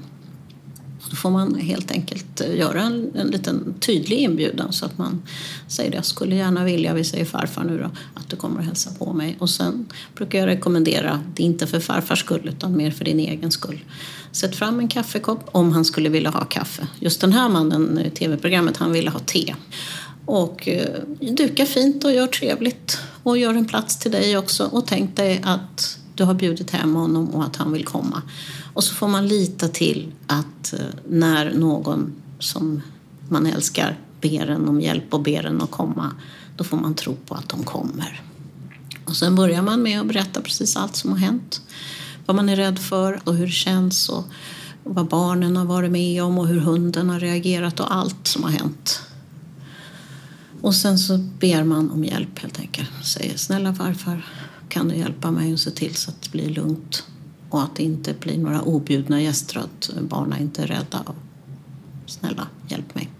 Då får man helt enkelt eh, göra en, en liten tydlig inbjudan så att man säger det. Jag skulle gärna vilja, vi säger farfar nu då, att du kommer och hälsa på mig. Och sen brukar jag rekommendera, det är inte för farfars skull utan mer för din egen skull. Sätt fram en kaffekopp om han skulle vilja ha kaffe. Just den här mannen i tv-programmet, han ville ha te. Och eh, duka fint och gör trevligt. Och gör en plats till dig också. Och tänk dig att du har bjudit hem honom och att han vill komma. Och så får man lita till att eh, när någon som man älskar ber en om hjälp och ber en att komma, då får man tro på att de kommer. Och sen börjar man med att berätta precis allt som har hänt. Vad man är rädd för och hur det känns och vad barnen har varit med om och hur hunden har reagerat och allt som har hänt. Och sen så ber man om hjälp helt enkelt. Säger snälla farfar, kan du hjälpa mig att se till så att det blir lugnt och att det inte blir några objudna gäster och att barnen inte är rädda. Snälla, hjälp mig.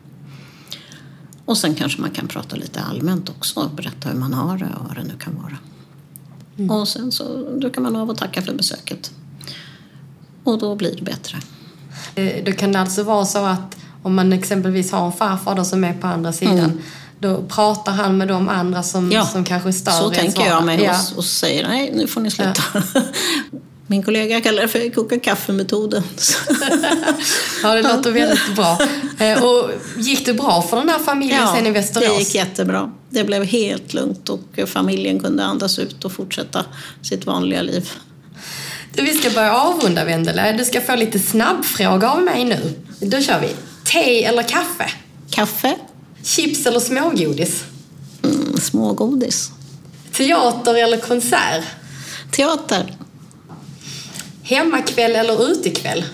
Och sen kanske man kan prata lite allmänt också och berätta hur man har det och vad det nu kan vara. Mm. Och sen så dukar man av och tackar för besöket. Och då blir det bättre. Eh, då kan det alltså vara så att om man exempelvis har en farfar som är på andra sidan mm då pratar han med de andra som, ja, som kanske stör Så tänker jag mig ja. och, och säger nej, nu får ni sluta. Ja. Min kollega kallar det för koka kaffe-metoden. ja, det låter väldigt bra. Eh, och gick det bra för den här familjen ja, sen i Västerås? det gick jättebra. Det blev helt lugnt och familjen kunde andas ut och fortsätta sitt vanliga liv. Du, vi ska börja avrunda, Wendela. Du ska få lite snabbfrågor av mig nu. Då kör vi. Te eller kaffe? Kaffe. Chips eller smågodis? Mm, smågodis. Teater eller konsert? Teater. Hemmakväll eller utekväll?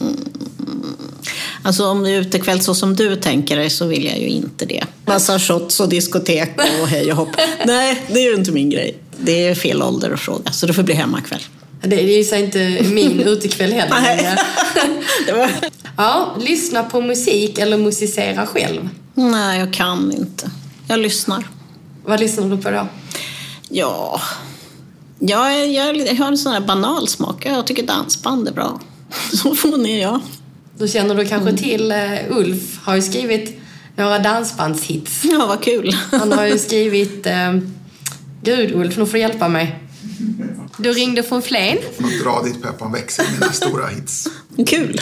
Mm. Alltså om det är utekväll så som du tänker dig så vill jag ju inte det. Massa shots och diskotek och hej och hopp. Nej, det är ju inte min grej. Det är fel ålder att fråga, så det får bli hemmakväll. Det är ju så inte min utekväll heller. Nej. ja, lyssna på musik eller musicera själv? Nej, jag kan inte. Jag lyssnar. Vad lyssnar du på då? Ja, jag, jag, jag har en sån här banal smak. Jag tycker dansband är bra. Så fånig är jag. Då känner du kanske mm. till uh, Ulf har ju skrivit några dansbandshits. Ja, vad kul. Han har ju skrivit uh, Gud Ulf, nu får du hjälpa mig. Du ringde från Flen. Får nog dra dit Peppan växer, mina stora hits. Kul!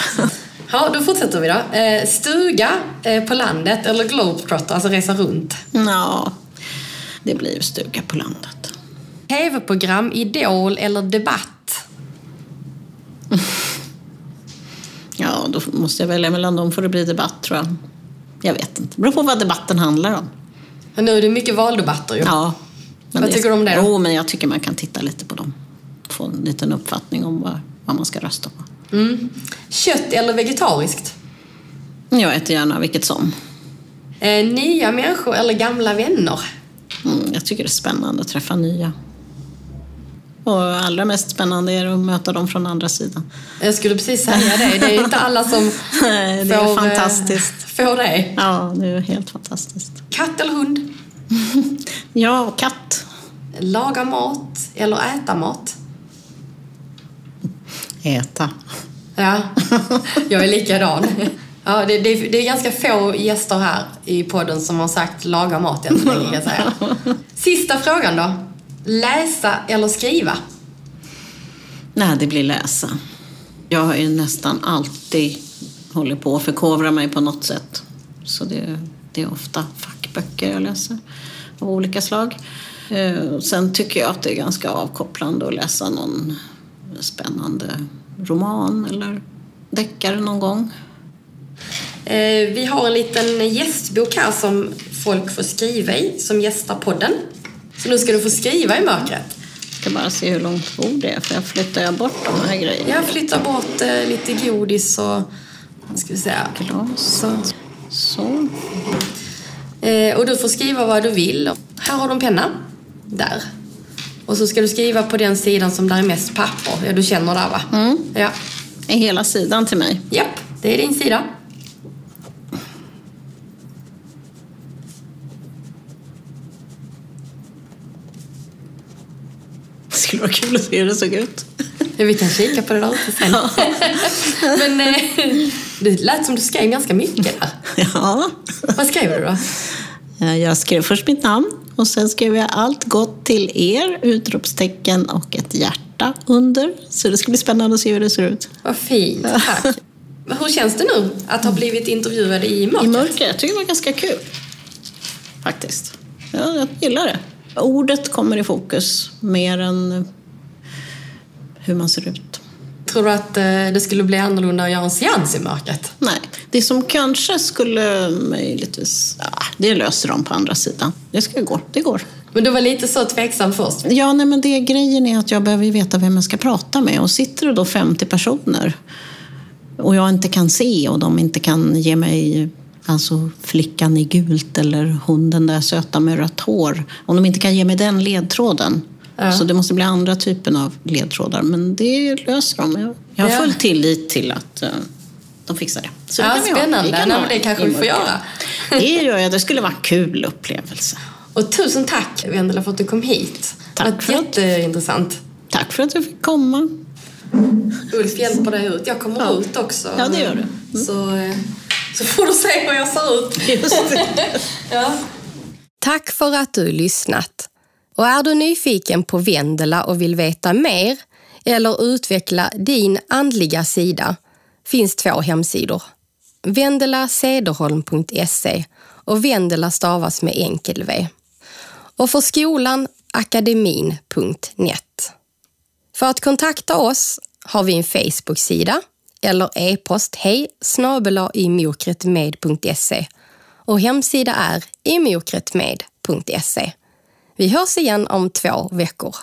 Ja, då fortsätter vi då. Eh, stuga eh, på landet eller globetrotter, alltså resa runt? Ja, det blir stuga på landet. TV-program, Idol eller Debatt? ja, då måste jag välja mellan dem får det bli Debatt tror jag. Jag vet inte. Det beror på vad debatten handlar om. Men nu är det mycket valdebatter ju. Ja. vad tycker du om det? Då? Jo, men jag tycker man kan titta lite på dem få en liten uppfattning om vad, vad man ska rösta på. Mm. Kött eller vegetariskt? Jag äter gärna vilket som. Eh, nya människor eller gamla vänner? Mm, Jag tycker det är spännande att träffa nya. Och allra mest spännande är att möta dem från andra sidan. Jag skulle precis säga det. Det är inte alla som Nej, det är får, eh, fantastiskt. får det. Ja, det är helt fantastiskt. Katt eller hund? Ja, katt. Laga mat eller äta mat? Äta. Ja, jag är likadan. Ja, det, det, det är ganska få gäster här i podden som har sagt laga mat än så länge säga. Sista frågan då. Läsa eller skriva? Nej, det blir läsa. Jag har ju nästan alltid hållit på att förkovra mig på något sätt. Så det, det är ofta fackböcker jag läser av olika slag. Eh, Sen tycker jag att det är ganska avkopplande att läsa någon spännande roman eller deckare någon gång. Eh, vi har en liten gästbok här som folk får skriva i, som gästar podden. Så nu ska du få skriva i mörkret. Jag ska bara se hur långt bord det är, för jag flyttar jag bort de här grejerna. Jag flyttar bort eh, lite godis och... Vad ska vi säga? Glas. Så. Så. Eh, och du får skriva vad du vill. Här har du en penna. Där. Och så ska du skriva på den sidan som där är mest papper. Ja, du känner där va? Mm. Ja. Är hela sidan till mig. Japp, det är din sida. Det skulle vara kul att se hur det såg ut. Ja, vi kan kika på det där ute sen. Men eh, det lät som du skrev ganska mycket där. Ja. Vad skrev du då? Jag skrev först mitt namn och sen skrev jag allt gott till er, utropstecken och ett hjärta under. Så det ska bli spännande att se hur det ser ut. Vad fint, tack. Hur känns det nu att ha blivit intervjuad i mörkret? I mörkret, jag tycker det var ganska kul. Faktiskt. Ja, jag gillar det. Ordet kommer i fokus mer än hur man ser ut. Tror du att eh, det skulle bli annorlunda att göra en seans i mörkret? Nej, det som kanske skulle möjligtvis... Ja, det löser de på andra sidan. Det ska gå, det går. Men du var lite så tveksam först. Ja, nej, men det grejen är att jag behöver ju veta vem jag ska prata med. Och sitter det då 50 personer och jag inte kan se och de inte kan ge mig alltså flickan i gult eller hunden där söta med rött hår. Om de inte kan ge mig den ledtråden. Ja. Så det måste bli andra typen av ledtrådar. Men det löser de. Jag, har full tillit till att eh, de fixar det. Så Ja, det kan vi ha. spännande. kan Nej, det kanske vi får göra. Det gör jag. Det skulle vara en kul upplevelse. Och tusen tack Vendela för att du kom hit. Tack det var för att- jätteintressant. Tack för att jag fick komma. Ulf hjälper dig ut. Jag kommer Ja. ut också. Ja, det gör du. Mm. Så, eh, så får du se hur jag ser ut. Just det. ja. Tack för att du lyssnat. Och är du nyfiken på Vendela och vill veta mer eller utveckla din andliga sida finns två hemsidor vendelasederholm.se och Vendela stavas med enkel V. Och för skolan akademin.net. För att kontakta oss har vi en Facebook-sida eller e-post hej snabel-a imokretmed.se och hemsida är imokretmed.se. Vi hörs igen om två veckor.